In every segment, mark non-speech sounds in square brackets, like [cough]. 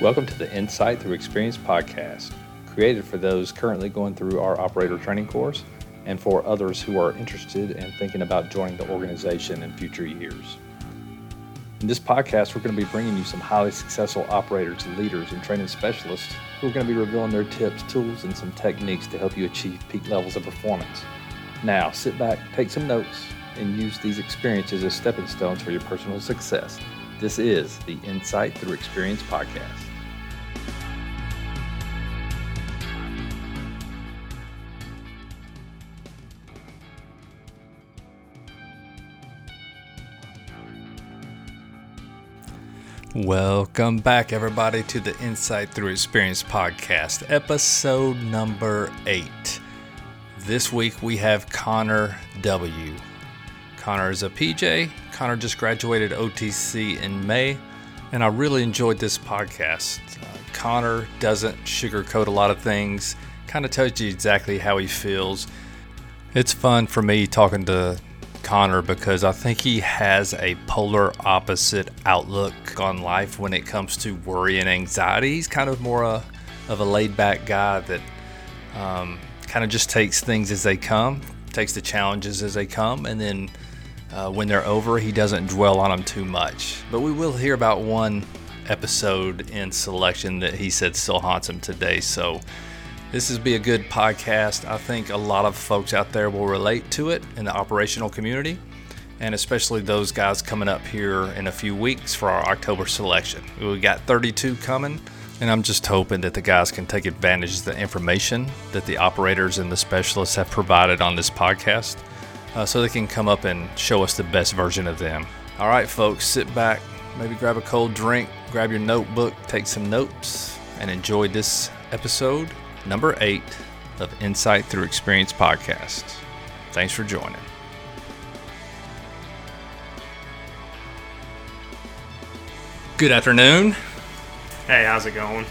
Welcome to the Insight Through Experience podcast, created for those currently going through our operator training course and for others who are interested and thinking about joining the organization in future years. In this podcast, we're going to be bringing you some highly successful operators, leaders, and training specialists who are going to be revealing their tips, tools, and some techniques to help you achieve peak levels of performance. Now, sit back, take some notes, and use these experiences as stepping stones for your personal success. This is the Insight Through Experience podcast. Welcome back, everybody, to the Insight Through Experience podcast, episode number eight. This week we have Connor W. Connor is a PJ. Connor just graduated OTC in May, and I really enjoyed this podcast. Uh, Connor doesn't sugarcoat a lot of things, kind of tells you exactly how he feels. It's fun for me talking to Connor because I think he has a polar opposite outlook on life when it comes to worry and anxiety. He's kind of more a, of a laid back guy that um, kind of just takes things as they come, takes the challenges as they come, and then uh, when they're over, he doesn't dwell on them too much. But we will hear about one episode in selection that he said still haunts him today. So this is be a good podcast. I think a lot of folks out there will relate to it in the operational community, and especially those guys coming up here in a few weeks for our October selection. We got 32 coming, and I'm just hoping that the guys can take advantage of the information that the operators and the specialists have provided on this podcast uh, so they can come up and show us the best version of them. All right, folks, sit back, maybe grab a cold drink, grab your notebook, take some notes, and enjoy this episode number eight of Insight Through Experience podcast. Thanks for joining. Good afternoon. Hey, how's it going?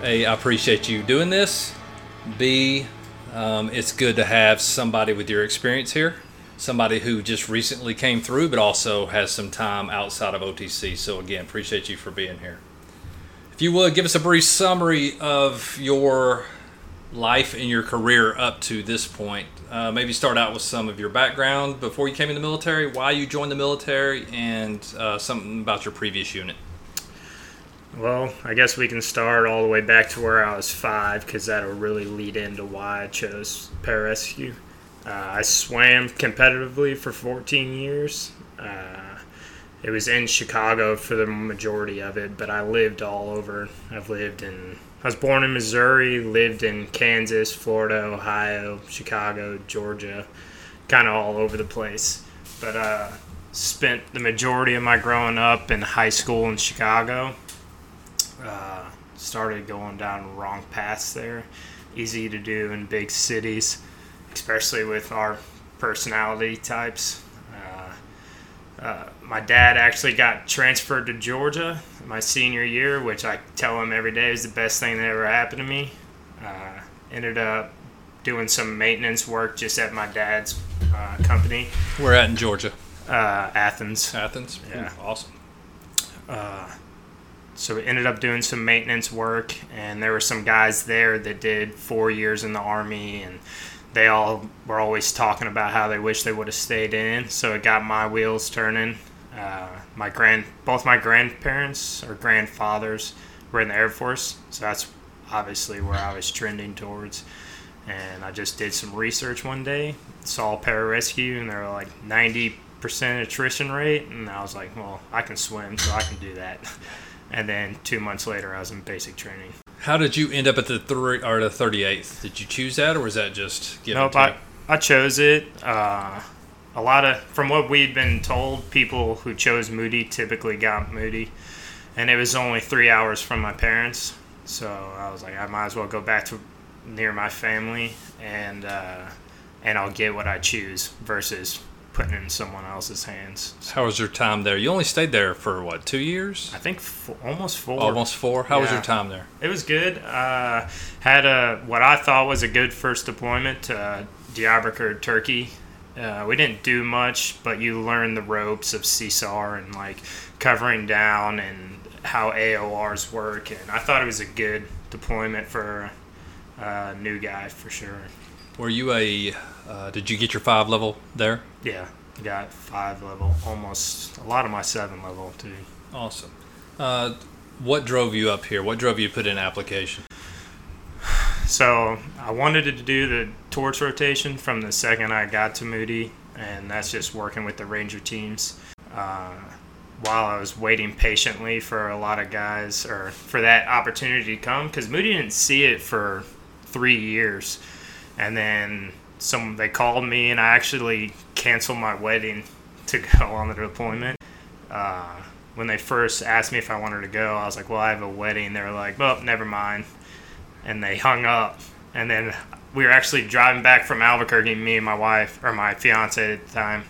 Hey, I appreciate you doing this. B, um, it's good to have somebody with your experience here, somebody who just recently came through, but also has some time outside of OTC. So, again, appreciate you for being here. If you would, give us a brief summary of your life and your career up to this point. Uh, maybe start out with some of your background before you came in the military, why you joined the military, and uh, something about your previous unit. Well, I guess we can start all the way back to where I was five because that'll really lead into why I chose pararescue. Uh, I swam competitively for 14 years. Uh, it was in Chicago for the majority of it, but I lived all over. I've lived in, I was born in Missouri, lived in Kansas, Florida, Ohio, Chicago, Georgia, kind of all over the place. But uh, spent the majority of my growing up in high school in Chicago uh, started going down wrong paths there. Easy to do in big cities, especially with our personality types. Uh, uh, my dad actually got transferred to Georgia my senior year, which I tell him every day is the best thing that ever happened to me. Uh, ended up doing some maintenance work just at my dad's uh, company. Where at in Georgia? Uh, Athens. Athens? Yeah. Ooh, awesome. Uh, so we ended up doing some maintenance work, and there were some guys there that did four years in the army, and they all were always talking about how they wish they would have stayed in. So it got my wheels turning. Uh, my grand, both my grandparents or grandfathers were in the Air Force, so that's obviously where I was trending towards. And I just did some research one day, saw pararescue, and they were like 90% attrition rate, and I was like, well, I can swim, so I can do that. [laughs] and then two months later, I was in basic training. How did you end up at the three or the thirty eighth? Did you choose that, or was that just given nope, I? I chose it. Uh, a lot of, from what we'd been told, people who chose Moody typically got Moody, and it was only three hours from my parents. So I was like, I might as well go back to near my family, and uh, and I'll get what I choose versus putting it in someone else's hands. How was your time there? You only stayed there for what, two years? I think f- almost four. Almost four. How was your time there? It was good. Uh, had a what I thought was a good first deployment to uh, Diyarbakir, Turkey. Uh, we didn't do much, but you learn the ropes of CSAR and like covering down and how AORs work, and I thought it was a good deployment for a new guy for sure. Were you a? Uh, did you get your five level there? Yeah, got five level, almost a lot of my seven level too. Awesome. Uh, what drove you up here? What drove you to put in application? So I wanted to do the torch rotation from the second I got to Moody, and that's just working with the Ranger teams. Uh, while I was waiting patiently for a lot of guys or for that opportunity to come, because Moody didn't see it for three years, and then some they called me and I actually canceled my wedding to [laughs] go on the deployment. Uh, when they first asked me if I wanted to go, I was like, "Well, I have a wedding." They were like, "Well, never mind," and they hung up. And then we were actually driving back from Albuquerque, me and my wife or my fiance at the time,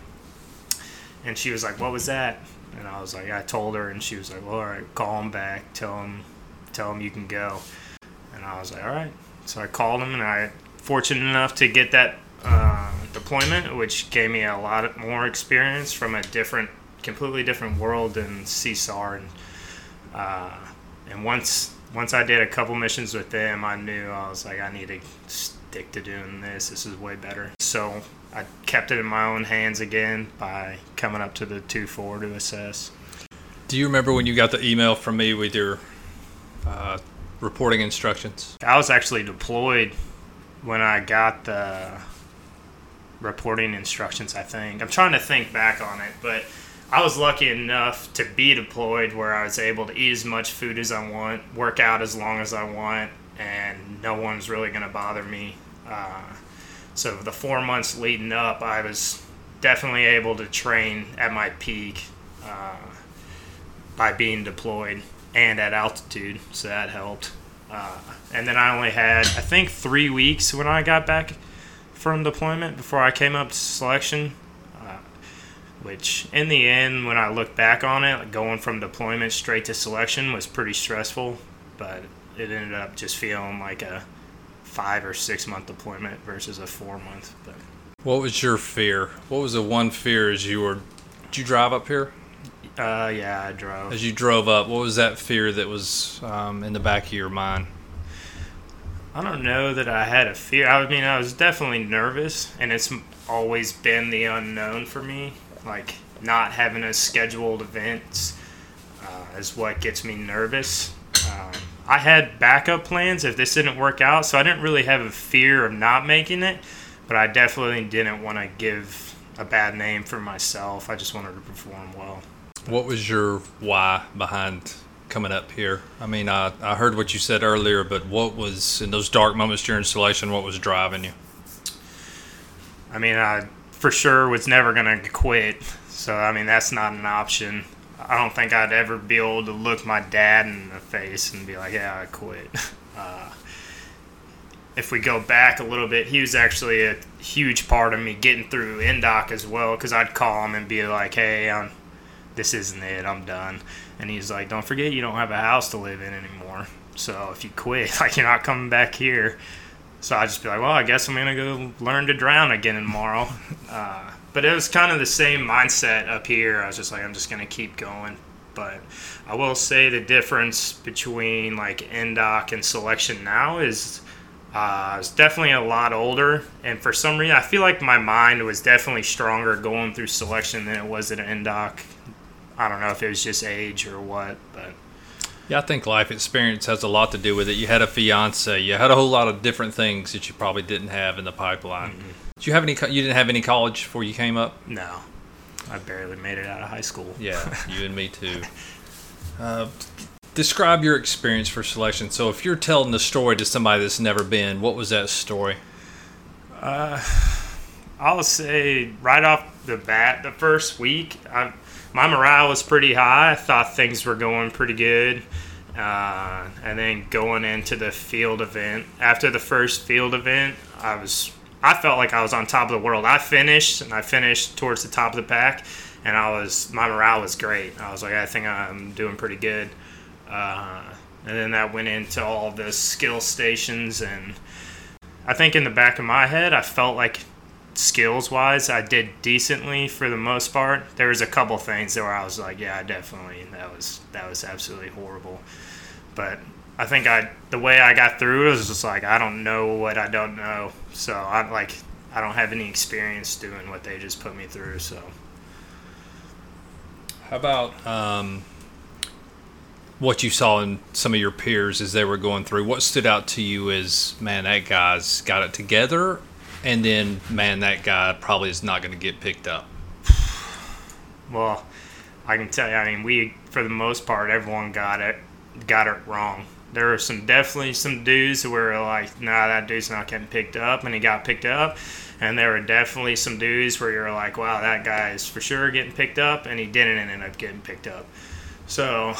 and she was like, "What was that?" And I was like, I told her, and she was like, "Well, all right, call him back, tell him, tell him you can go." And I was like, "All right." So I called him, and I fortunate enough to get that uh, deployment, which gave me a lot more experience from a different, completely different world than CSAR. And uh, and once once I did a couple missions with them, I knew I was like, I need to stick to doing this. This is way better. So I kept it in my own hands again by coming up to the two four to assess. Do you remember when you got the email from me with your uh, reporting instructions? I was actually deployed when I got the reporting instructions, I think. I'm trying to think back on it, but I was lucky enough to be deployed where I was able to eat as much food as I want, work out as long as I want, and no one's really going to bother me. Uh, so the four months leading up, I was definitely able to train at my peak uh, by being deployed and at altitude, so that helped. Uh, and then I only had, I think, three weeks when I got back from deployment before I came up to selection. Uh, which, in the end, when I look back on it, going from deployment straight to selection was pretty stressful, but it ended up just feeling like a five or six month deployment versus a four month. But what was your fear? What was the one fear as you were? Did you drive up here? Uh, yeah, I drove. As you drove up, what was that fear that was um, in the back of your mind? I don't know that I had a fear. I mean, I was definitely nervous, and it's always been the unknown for me. Like not having a scheduled events uh, is what gets me nervous. I had backup plans if this didn't work out, so I didn't really have a fear of not making it, but I definitely didn't want to give a bad name for myself. I just wanted to perform well. What was your why behind coming up here? I mean, I, I heard what you said earlier, but what was in those dark moments during selection? What was driving you? I mean, I for sure was never gonna quit. So I mean, that's not an option. I don't think I'd ever be able to look my dad in the face and be like, "Yeah, I quit." [laughs] Uh, if we go back a little bit, he was actually a huge part of me getting through INDOC as well, because I'd call him and be like, "Hey, I'm, this isn't it. I'm done." And he's like, "Don't forget, you don't have a house to live in anymore. So if you quit, [laughs] like you're not coming back here." So I just be like, "Well, I guess I'm gonna go learn to drown again tomorrow." [laughs] Uh, but it was kind of the same mindset up here. I was just like, I'm just gonna keep going. But I will say the difference between like INDOC and selection now is uh, I was definitely a lot older, and for some reason, I feel like my mind was definitely stronger going through selection than it was at INDOC. I don't know if it was just age or what, but yeah, I think life experience has a lot to do with it. You had a fiance, you had a whole lot of different things that you probably didn't have in the pipeline. Mm-hmm. Did you have any? You didn't have any college before you came up? No, I barely made it out of high school. Yeah, [laughs] you and me too. Uh, describe your experience for selection. So, if you're telling the story to somebody that's never been, what was that story? Uh, I'll say right off the bat, the first week, I, my morale was pretty high. I thought things were going pretty good. Uh, and then going into the field event, after the first field event, I was I felt like I was on top of the world. I finished and I finished towards the top of the pack, and I was my morale was great. I was like, I think I'm doing pretty good. Uh, and then that went into all the skill stations, and I think in the back of my head, I felt like skills wise, I did decently for the most part. There was a couple things where I was like, yeah, definitely that was that was absolutely horrible. But I think I the way I got through it was just like I don't know what I don't know, so I'm like I don't have any experience doing what they just put me through. So how about um, what you saw in some of your peers as they were going through? What stood out to you is man, that guy's got it together, and then man, that guy probably is not going to get picked up. Well, I can tell you. I mean, we for the most part, everyone got it got it wrong. There were some definitely some dudes who were like, "Nah, that dude's not getting picked up," and he got picked up. And there were definitely some dudes where you're like, "Wow, that guy is for sure getting picked up," and he didn't end up getting picked up. So,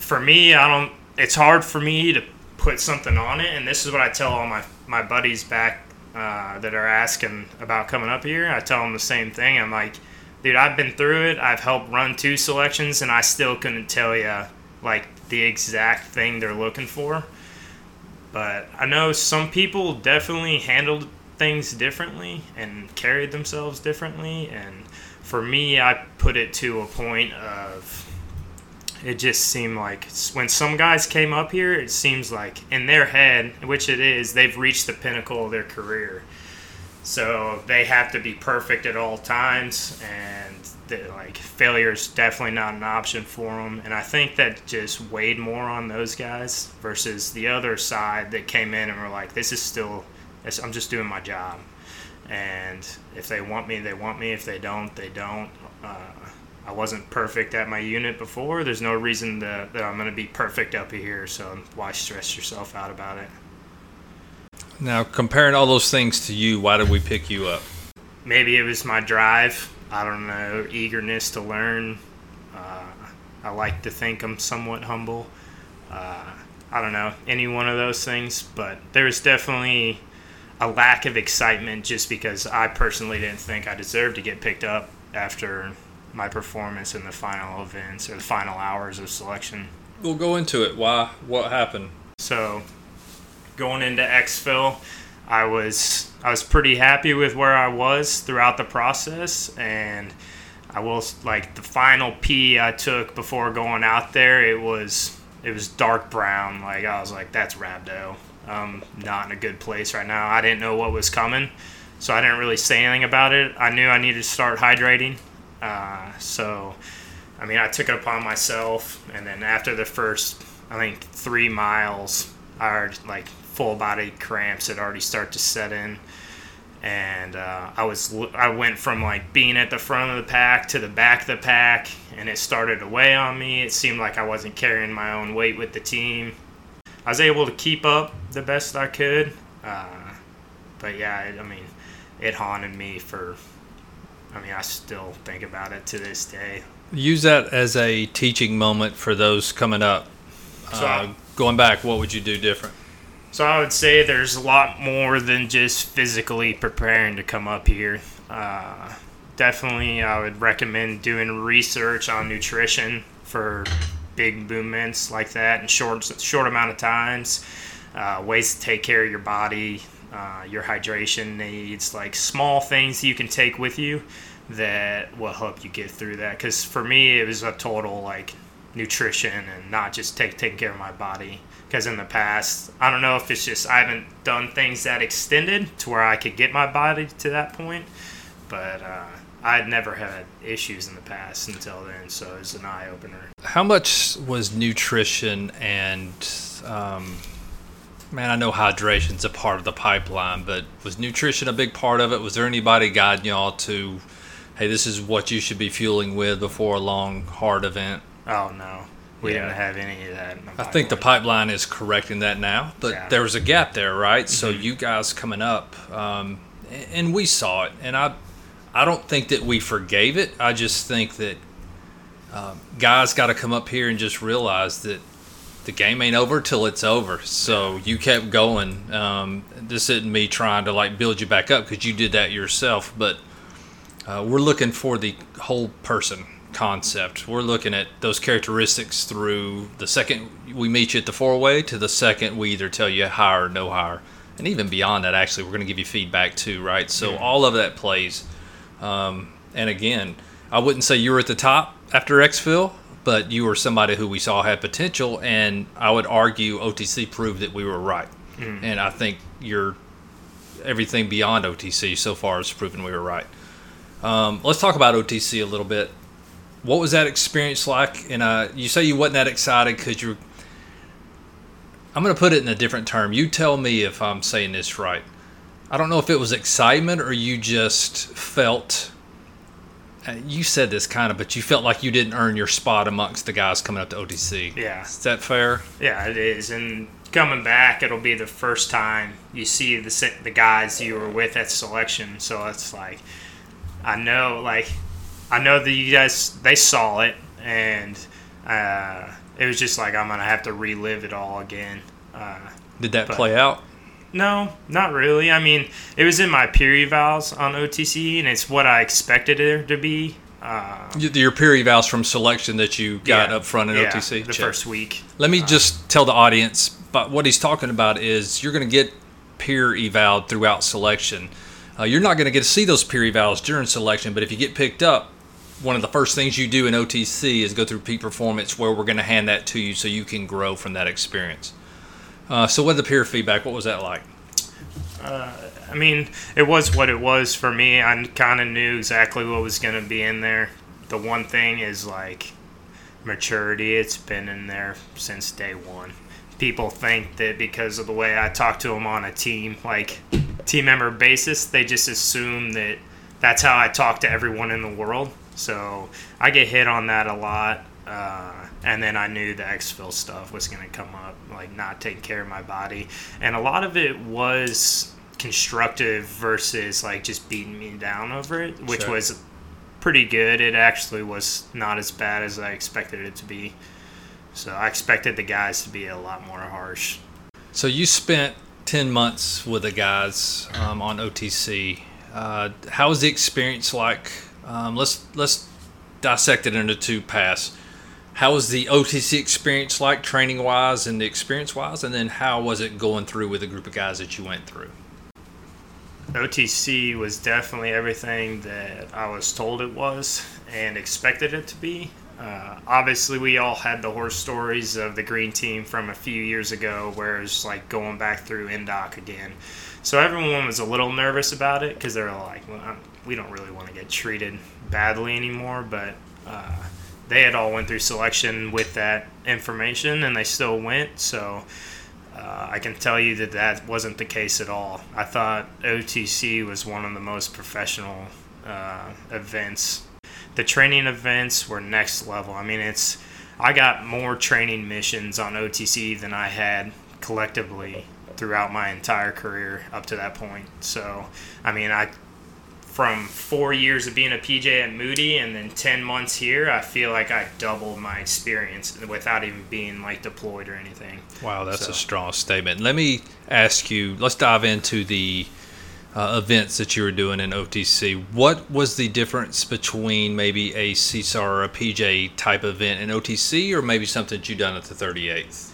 for me, I don't. It's hard for me to put something on it, and this is what I tell all my my buddies back uh, that are asking about coming up here. I tell them the same thing. I'm like, dude, I've been through it. I've helped run two selections, and I still couldn't tell you like the exact thing they're looking for. But I know some people definitely handled things differently and carried themselves differently. And for me, I put it to a point of it just seemed like when some guys came up here, it seems like in their head, which it is, they've reached the pinnacle of their career. So they have to be perfect at all times, and that like failure is definitely not an option for them. And I think that just weighed more on those guys versus the other side that came in and were like, "This is still, I'm just doing my job." And if they want me, they want me. If they don't, they don't. Uh, I wasn't perfect at my unit before. There's no reason that I'm going to be perfect up here. So why stress yourself out about it? Now, comparing all those things to you, why did we pick you up? Maybe it was my drive I don't know, eagerness to learn. Uh, I like to think I'm somewhat humble. Uh, I don't know, any one of those things, but there's definitely a lack of excitement just because I personally didn't think I deserved to get picked up after my performance in the final events or the final hours of selection. We'll go into it. Why? What happened? So, going into exfil, I was I was pretty happy with where I was throughout the process, and I will like the final pee I took before going out there. It was it was dark brown. Like I was like, that's rhabdo. I'm not in a good place right now. I didn't know what was coming, so I didn't really say anything about it. I knew I needed to start hydrating, uh, so I mean I took it upon myself. And then after the first, I think three miles, I like full body cramps had already start to set in and uh, I was I went from like being at the front of the pack to the back of the pack, and it started to weigh on me. It seemed like I wasn't carrying my own weight with the team. I was able to keep up the best I could, uh, but yeah, I mean, it haunted me for. I mean, I still think about it to this day. Use that as a teaching moment for those coming up. So uh, going back, what would you do different? So I would say there's a lot more than just physically preparing to come up here. Uh, definitely, I would recommend doing research on nutrition for big movements like that in short short amount of times. Uh, ways to take care of your body, uh, your hydration needs, like small things you can take with you that will help you get through that. Because for me, it was a total like nutrition and not just take taking care of my body because in the past, I don't know if it's just I haven't done things that extended to where I could get my body to that point, but uh, i'd never had issues in the past until then, so it was an eye opener. How much was nutrition and, um, man, I know hydration's a part of the pipeline, but was nutrition a big part of it? Was there anybody guiding y'all to, hey, this is what you should be fueling with before a long, hard event? Oh, no. We yeah. didn't have any of that. I think the pipeline is correcting that now, but yeah. there was a gap there, right? Mm-hmm. So you guys coming up, um, and we saw it, and I, I don't think that we forgave it. I just think that um, guys got to come up here and just realize that the game ain't over till it's over. So you kept going. Um, this isn't me trying to like build you back up because you did that yourself, but uh, we're looking for the whole person concept. We're looking at those characteristics through the second we meet you at the four way to the second we either tell you hire or no hire. and even beyond that, actually, we're going to give you feedback too, right? So all of that plays. Um, and again, I wouldn't say you were at the top after exfil, but you were somebody who we saw had potential, and I would argue OTC proved that we were right. And I think your everything beyond OTC so far has proven we were right. Um, let's talk about OTC a little bit. What was that experience like? And uh, you say you wasn't that excited because you're. I'm going to put it in a different term. You tell me if I'm saying this right. I don't know if it was excitement or you just felt. uh, You said this kind of, but you felt like you didn't earn your spot amongst the guys coming up to OTC. Yeah. Is that fair? Yeah, it is. And coming back, it'll be the first time you see the the guys you were with at selection. So it's like, I know, like, I know that you guys they saw it, and uh, it was just like I'm gonna have to relive it all again. Uh, Did that play out? no, not really. I mean, it was in my peer evals on OTC, and it's what I expected it to be. Uh, Your peer evals from selection that you got yeah, up front in yeah, OTC? the Check. first week. Let me just tell the audience, but what he's talking about is you're going to get peer eval throughout selection. Uh, you're not going to get to see those peer evals during selection, but if you get picked up, one of the first things you do in OTC is go through peak performance, where we're going to hand that to you so you can grow from that experience. Uh, so, what the peer feedback? What was that like? I mean, it was what it was for me. I kind of knew exactly what was going to be in there. The one thing is like maturity. It's been in there since day one. People think that because of the way I talk to them on a team, like team member basis, they just assume that that's how I talk to everyone in the world. So I get hit on that a lot. Uh, and then I knew the exfil stuff was going to come up, like not taking care of my body. And a lot of it was constructive versus like just beating me down over it, which Sure. was pretty good. It actually was not as bad as I expected it to be. So I expected the guys to be a lot more harsh. So, you spent 10 months with the guys um, on OTC. Uh, how was the experience like? Um, let's let's dissect it into two paths. How was the OTC experience like, training wise and the experience wise, and then how was it going through with the group of guys that you went through? OTC was definitely everything that I was told it was and expected it to be. Uh, obviously, we all had the horror stories of the green team from a few years ago, where it's like going back through INDOC again. So everyone was a little nervous about it because they're like, well, I'm, we don't really want to get treated badly anymore. But uh, they had all went through selection with that information, and they still went. So uh, I can tell you that that wasn't the case at all. I thought OTC was one of the most professional uh, events. The training events were next level. I mean, it's I got more training missions on OTC than I had collectively throughout my entire career up to that point. So, I mean, I from four years of being a PJ at Moody and then 10 months here, I feel like I doubled my experience without even being like deployed or anything. Wow, that's So- a strong statement. Let me ask you. Let's dive into the uh, events that you were doing in OTC. What was the difference between maybe a CSAR or a PJ type event in OTC, or maybe something that you done at the 38th?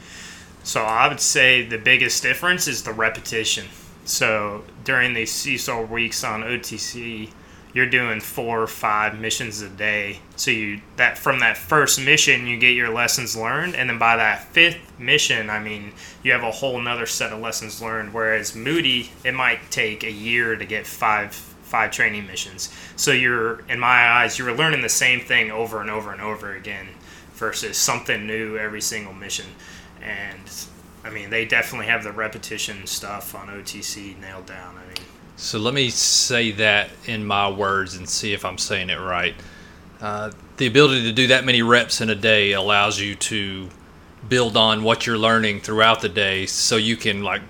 So I would say the biggest difference is the repetition. So during these CSOL weeks on OTC, you're doing four or five missions a day. So you that from that first mission you get your lessons learned, and then by that fifth mission, I mean you have a whole nother set of lessons learned. Whereas Moody, it might take a year to get five five training missions. So you're in my eyes, you're learning the same thing over and over and over again, versus something new every single mission. And I mean, they definitely have the repetition stuff on OTC nailed down. I mean, So let me say that in my words and see if I'm saying it right. Uh, the ability to do that many reps in a day allows you to build on what you're learning throughout the day so you can like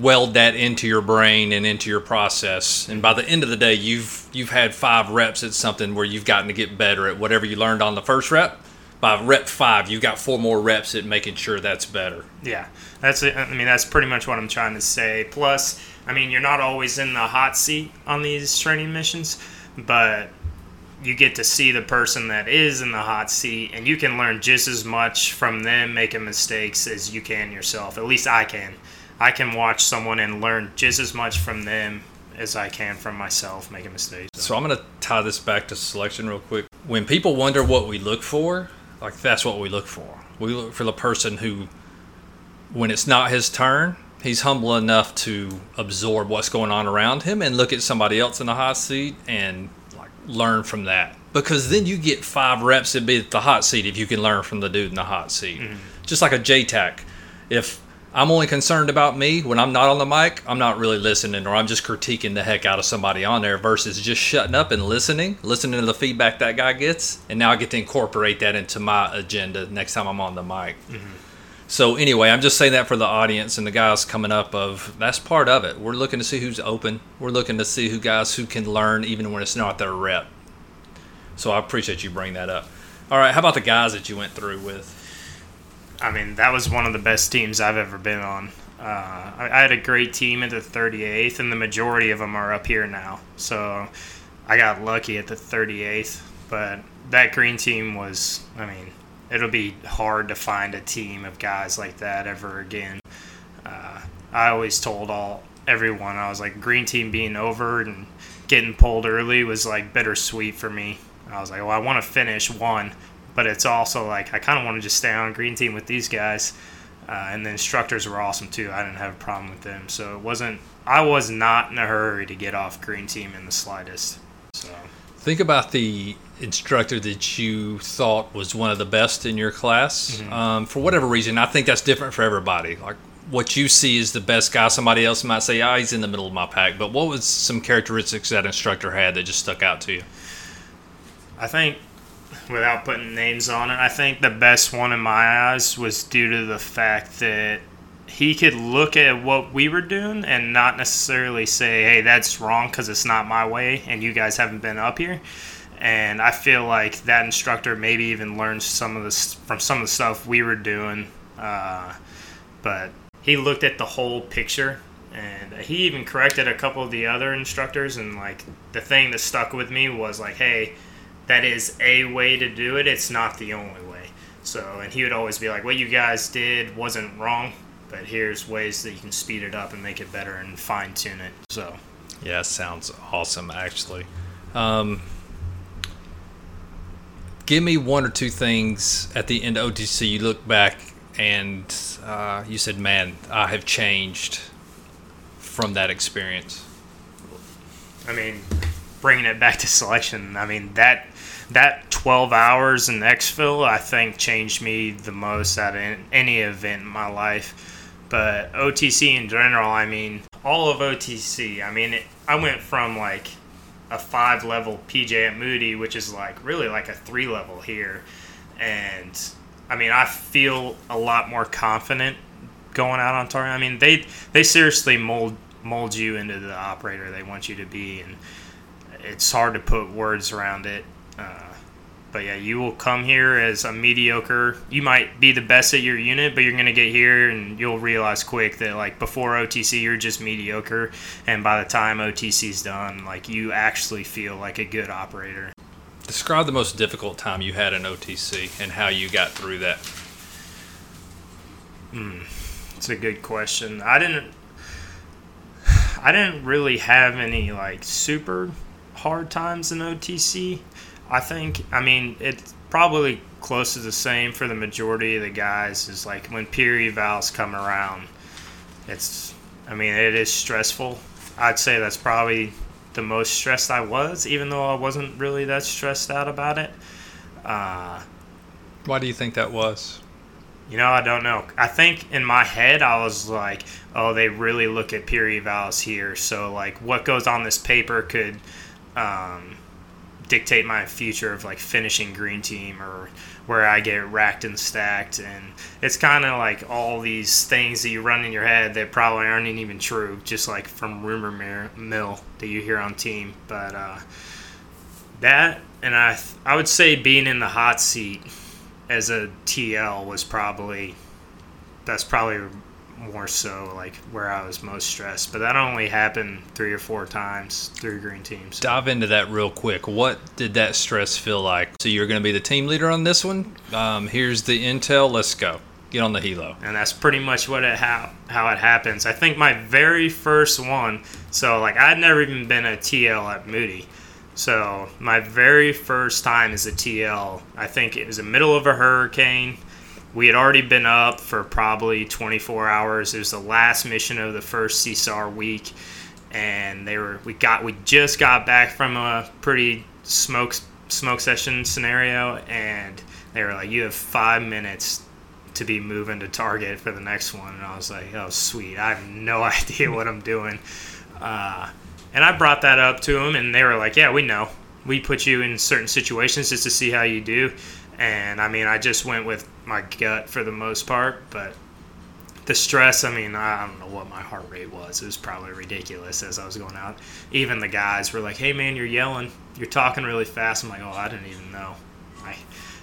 weld that into your brain and into your process and by the end of the day you've you've had five reps at something where you've gotten to get better at whatever you learned on the first rep by rep five you've got four more reps at making sure that's better yeah, that's it. I mean, that's pretty much what I'm trying to say. Plus, I mean, you're not always in the hot seat on these training missions, but you get to see the person that is in the hot seat, and you can learn just as much from them making mistakes as you can yourself. At least I can. I can watch someone and learn just as much from them as I can from myself making mistakes. So I'm going to tie this back to selection real quick. When people wonder what we look for, like that's what we look for. We look for the person who, when it's not his turn, he's humble enough to absorb what's going on around him and look at somebody else in the hot seat and like learn from that. Because then you get five reps at the hot seat if you can learn from the dude in the hot seat. Mm-hmm. Just like a JTAC. If I'm only concerned about me when I'm not on the mic. I'm not really listening, or I'm just critiquing the heck out of somebody on there versus just shutting up and listening, listening to the feedback that guy gets, and now I get to incorporate that into my agenda next time I'm on the mic. Mm-hmm. So anyway, I'm just saying that for the audience and the guys coming up. Of that's part of it. We're looking to see who's open. We're looking to see who guys who can learn even when it's not their rep. So I appreciate you bringing that up. All right, how about the guys that you went through with? I mean, that was one of the best teams I've ever been on. Uh, I, I, had a great team at the 38th, and the majority of them are up here now. So I got lucky at the 38th, but that green team was, I mean, it'll be hard to find a team of guys like that ever again. Uh, I always told all everyone I was like, green team being over and getting pulled early was like bittersweet for me. I was like, well, I want to finish one, but it's also like I kind of want to just stay on green team with these guys. Uh, and the instructors were awesome too. I didn't have a problem with them, so it wasn't. I was not in a hurry to get off green team in the slightest. So think about the instructor that you thought was one of the best in your class. Mm-hmm. Um, for whatever reason, I think that's different for everybody. Like what you see is the best guy. Somebody else might say, "Ah, oh, he's in the middle of my pack." But what was some characteristics that instructor had that just stuck out to you? I think without putting names on it. I think the best one in my eyes was due to the fact that he could look at what we were doing and not necessarily say, "Hey, that's wrong because it's not my way," and you guys haven't been up here. And I feel like that instructor maybe even learned some of this from some of the stuff we were doing. Uh, but he looked at the whole picture and he even corrected a couple of the other instructors and like the thing that stuck with me was like hey that is a way to do it. It's not the only way. So, and he would always be like, "What you guys did wasn't wrong, but here's ways that you can speed it up and make it better and fine tune it." So, yeah, sounds awesome. Actually, um, give me one or two things at the end of OTC. You look back and uh, you said, "Man, I have changed from that experience." I mean, bringing it back to selection. I mean that that 12 hours in exfil I think changed me the most at any event in my life. But OTC in general, I mean, all of OTC. I mean, it, I went from like a five level PJ at Moody, which is like really like a three level here, and I mean, I feel a lot more confident going out on target. I mean, they they seriously mold mold you into the operator they want you to be, and it's hard to put words around it. Uh, but yeah, you will come here as a mediocre. You might be the best at your unit, but you're going to get here and you'll realize quick that like before OTC you're just mediocre, and by the time OTC's done, like you actually feel like a good operator. Describe the most difficult time you had in OTC and how you got through that. Hmm, it's a good question. I didn't. I didn't really have any like super hard times in OTC. I think, I mean, it's probably close to the same for the majority of the guys. Is like when peer evals come around, it's, I mean, it is stressful. I'd say that's probably the most stressed I was, even though I wasn't really that stressed out about it. Uh, Why do you think that was? You know, I don't know. I think in my head, I was like, oh, they really look at peer evals here. So, like, what goes on this paper could um, dictate my future of like finishing green team or where I get racked and stacked and it's kind of like all these things that you run in your head that probably aren't even true just like from rumor mill that you hear on team. But uh, that and I I would say being in the hot seat as a TL was probably that's probably more so like where I was most stressed. But that only happened three or four times through green teams. Dive into that real quick. What did that stress feel like? So you're going to be the team leader on this one. Um, here's the intel. Let's go. get on the helo. and that's pretty much what it how how it happens. I think my very first one, so like I'd never even been a TL at Moody, so my very first time as a TL, I think it was the middle of a hurricane. We had already been up for probably 24 hours. It was the last mission of the first CSAR week, and they were we got we just got back from a pretty smoke smoke session scenario, and they were like, "You have five minutes to be moving to target for the next one." And I was like, "Oh, sweet! I have no [laughs] idea what I'm doing." Uh, and I brought that up to them, and they were like, "Yeah, we know. We put you in certain situations just to see how you do." And I mean, I just went with my gut for the most part, but the stress, I mean, I don't know what my heart rate was. It was probably ridiculous as I was going out. Even the guys were like, hey, man, you're yelling. You're talking really fast. I'm like, oh, I didn't even know. I,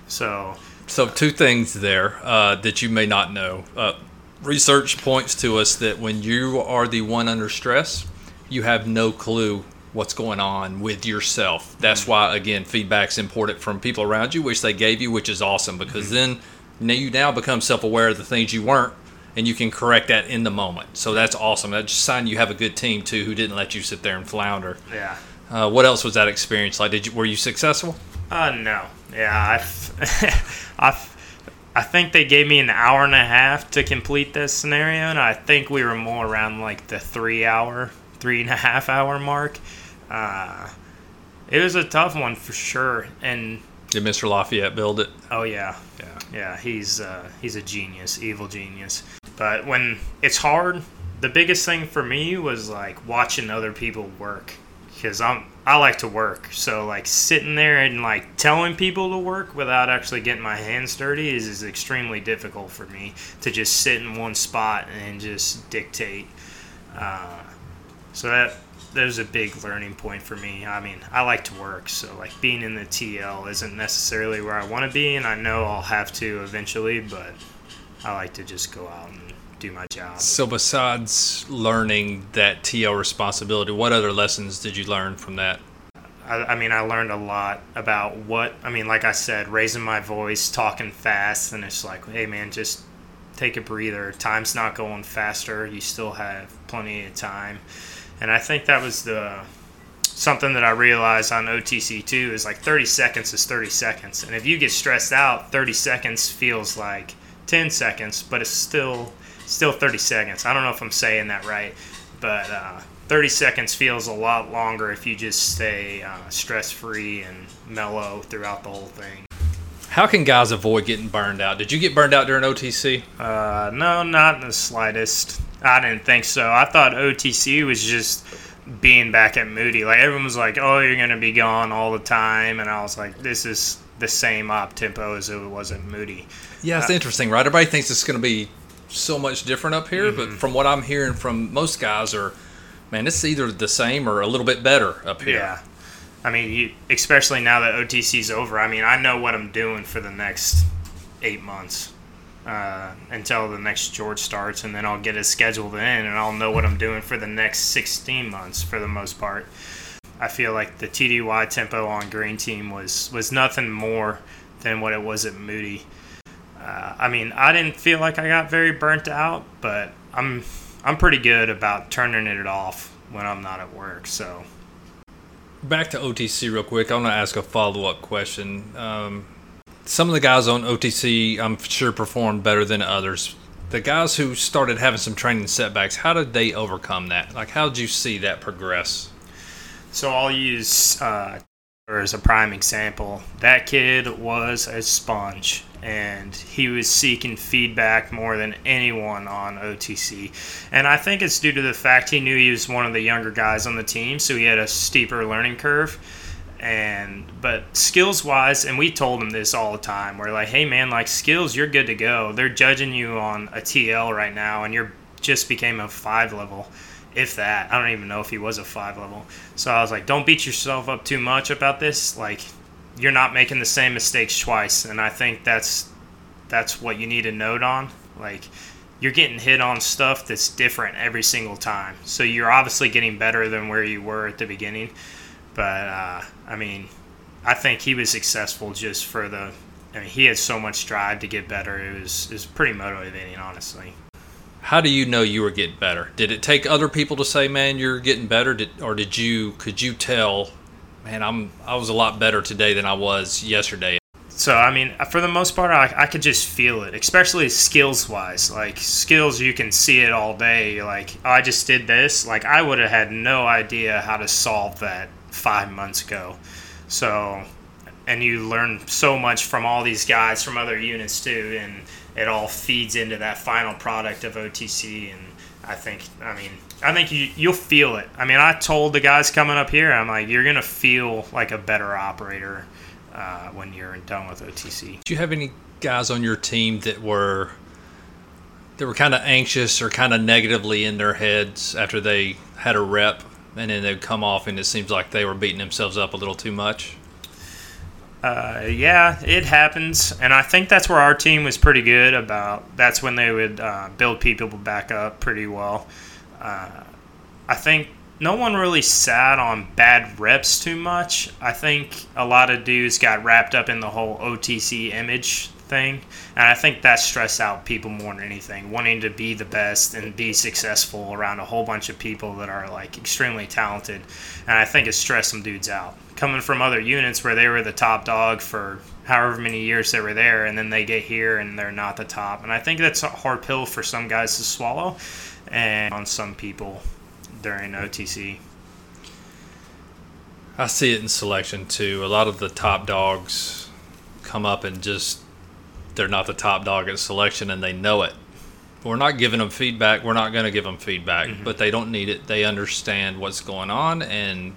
so, So, two things there uh, that you may not know. Uh, research points to us that when you are the one under stress, you have no clue what's going on with yourself. That's why, again, feedback's important from people around you, which they gave you, which is awesome because then now you now become self aware of the things you weren't. And you can correct that in the moment. So that's awesome. That's just a sign you have a good team too, who didn't let you sit there and flounder. yeah. Uh, what else was that experience like? Did you were you successful? Uh, no. Yeah, I, [laughs] I, I think they gave me an hour and a half to complete this scenario, and I think we were more around like the three hour, three and a half hour mark. Uh, it was a tough one for sure, and Did Mr. Lafayette build it? oh yeah, Yeah. yeah, he's uh, he's a genius, evil genius. But when it's hard, the biggest thing for me was like watching other people work because I'm I like to work. So like sitting there and like telling people to work without actually getting my hands dirty is, is extremely difficult for me to just sit in one spot and just dictate. Uh, so that that was a big learning point for me. I mean, I like to work, so like being in the TL isn't necessarily where I want to be, and I know I'll have to eventually, but I like to just go out and do my job. So besides learning that TL responsibility, what other lessons did you learn from that? I, I mean, I learned a lot about what I mean. Like I said, raising my voice, talking fast, and it's like, hey man, just take a breather. Time's not going faster. You still have plenty of time, and I think that was the something that I realized on OTC too is like 30 seconds is 30 seconds, and if you get stressed out, 30 seconds feels like 10 seconds, but it's still still 30 seconds. I don't know if I'm saying that right, but uh, 30 seconds feels a lot longer if you just stay uh, stress free and mellow throughout the whole thing. How can guys avoid getting burned out? Did you get burned out during OTC? Uh, no, not in the slightest. I didn't think so. I thought OTC was just being back at Moody. Like everyone was like, "Oh, you're gonna be gone all the time," and I was like, "This is the same op tempo as it was at Moody." Yeah, it's interesting, right? Everybody thinks it's going to be so much different up here, but from what I'm hearing from most guys, are man, it's either the same or a little bit better up here. Yeah. I mean, you, especially now that OTC's over. I mean, I know what I'm doing for the next eight months uh, until the next George starts, and then I'll get it scheduled in, and I'll know what I'm doing for the next 16 months for the most part. I feel like the TDY tempo on Green Team was was nothing more than what it was at Moody. Uh, I mean, I didn't feel like I got very burnt out, but I'm I'm pretty good about turning it off when I'm not at work. So Back to OTC real quick. I want to ask a follow up question. Um, some of the guys on OTC, I'm sure, performed better than others. The guys who started having some training setbacks, how did they overcome that? Like, how did you see that progress? So I'll use uh, as a prime example. That kid was a sponge, and he was seeking feedback more than anyone on OTC. And I think it's due to the fact he knew he was one of the younger guys on the team, so he had a steeper learning curve. And but skills wise, and we told him this all the time. We're like, hey man, like skills, you're good to go. They're judging you on a TL right now, and you're just became a five level if that. I don't even know if he was a five level. So I was like, don't beat yourself up too much about this. Like, you're not making the same mistakes twice, and I think that's that's what you need to note on. Like, you're getting hit on stuff that's different every single time. So you're obviously getting better than where you were at the beginning. But uh, I mean, I think he was successful just for the I mean, he had so much drive to get better. It was it was pretty motivating, honestly. How do you know you were getting better? Did it take other people to say, "Man, you're getting better," did, or did you? Could you tell, man, I'm I was a lot better today than I was yesterday? So I mean, uh, for the most part, I, I could just feel it, especially skills wise. Like skills, you can see it all day. Like I just did this. Like I would have had no idea how to solve that five months ago. So, and you learn so much from all these guys from other units too, and it all feeds into that final product of OTC. And I think, I mean, I think you you'll feel it. I mean, I told the guys coming up here, I'm like, you're gonna feel like a better operator uh, when you're done with OTC. Do you have any guys on your team that were that were kind of anxious or kind of negatively in their heads after they had a rep, and then they'd come off, and it seems like they were beating themselves up a little too much? Uh, yeah, it happens, and I think that's where our team was pretty good about. That's when they would uh, build people back up pretty well. Uh, I think no one really sat on bad reps too much. I think a lot of dudes got wrapped up in the whole OTC image thing, and I think that stressed out people more than anything, wanting to be the best and be successful around a whole bunch of people that are like extremely talented, and I think it stressed some dudes out coming from other units where they were the top dog for however many years they were there, and then they get here and they're not the top. And I think that's a hard pill for some guys to swallow, and on some people during OTC. I see it in selection too. A lot of the top dogs come up and just they're not the top dog at selection and they know it. We're not giving them feedback. We're not going to give them feedback, mm-hmm. but they don't need it. They understand what's going on and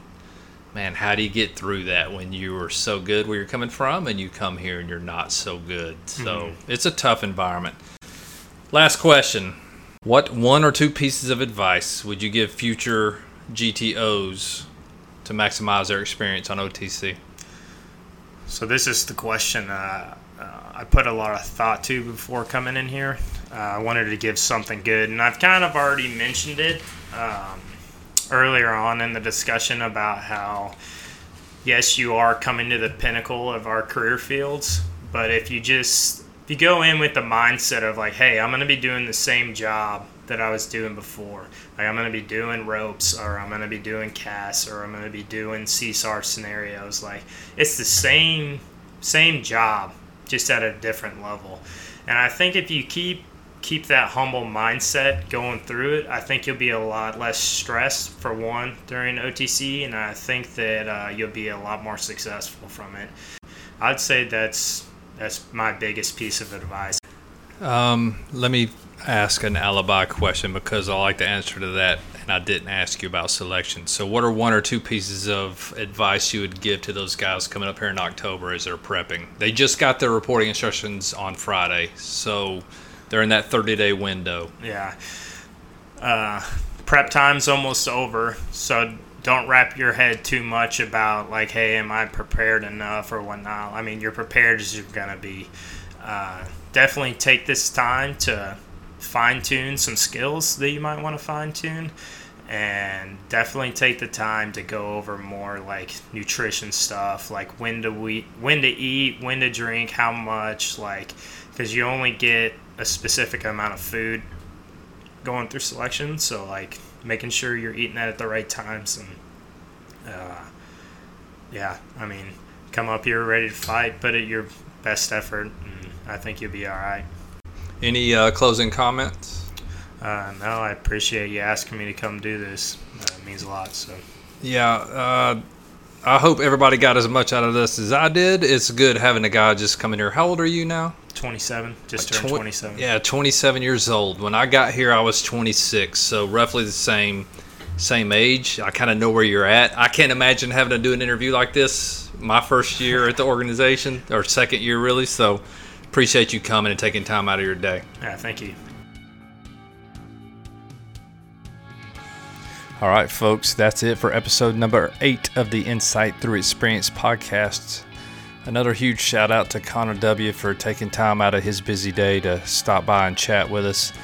man, how do you get through that when you were so good where you're coming from and you come here and you're not so good? So mm-hmm. it's a tough environment. Last question What one or two pieces of advice would you give future GTOs to maximize their experience on OTC? So, this is the question uh, uh, I put a lot of thought to before coming in here. Uh, I wanted to give something good, and I've kind of already mentioned it. Um, earlier on in the discussion about how yes, you are coming to the pinnacle of our career fields, but if you just if you go in with the mindset of like, hey, I'm to be doing the same job that I was doing before. Like I'm to be doing ropes or I'm to be doing casts or I'm to be doing CSAR scenarios. Like it's the same same job just at a different level. And I think if you keep keep that humble mindset going through it, I think you'll be a lot less stressed for one during OTC, and I think that uh, you'll be a lot more successful from it. I'd say that's that's my biggest piece of advice. Um, let me ask an alibi question because I like the answer to that, and I didn't ask you about selection. So, what are one or two pieces of advice you would give to those guys coming up here in October as they're prepping? They just got their reporting instructions on Friday, so they're in that 30 day window. Yeah. Uh, prep time's almost over, so don't wrap your head too much about like, hey, am I prepared enough or whatnot. I mean, you're prepared as you're gonna be. Uh, definitely take this time to fine tune some skills that you might want to fine tune, and definitely take the time to go over more like nutrition stuff, like when to eat, when to eat, when to drink, how much, like because you only get a specific amount of food going through selection. So like making sure you're eating that at the right times and uh, yeah, I mean, come up here ready to fight, put it your best effort, and I think you'll be all right. Any uh, closing comments? Uh, no, I appreciate you asking me to come do this. it means a lot. So. Yeah, uh, I hope everybody got as much out of this as I did. It's good having a guy just come in here. How old are you now? 27. Just turned 27. Yeah, 27 years old. When I got here, I was 26, so roughly the same same age. I kind of know where you're at. I can't imagine having to do an interview like this my first year at the organization or second year really. So appreciate you coming and taking time out of your day. Yeah, thank you. All right, folks, that's it for episode number eight of the Insight Through Experience podcast. Another huge shout out to Connor W. for taking time out of his busy day to stop by and chat with us,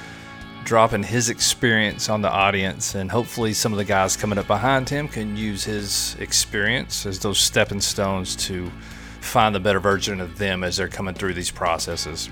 dropping his experience on the audience, and hopefully some of the guys coming up behind him can use his experience as those stepping stones to find the better version of them as they're coming through these processes.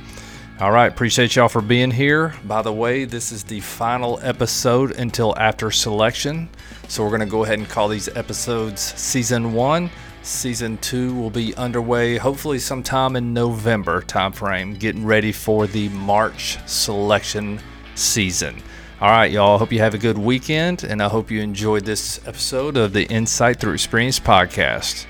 All right, appreciate y'all for being here. By the way, this is the final episode until after selection. So we're going to go ahead and call these episodes season 1. Season 2 will be underway hopefully sometime in November timeframe, getting ready for the March selection season. All right, y'all. Hope you have a good weekend, and I hope you enjoyed this episode of the Insight Through Experience podcast.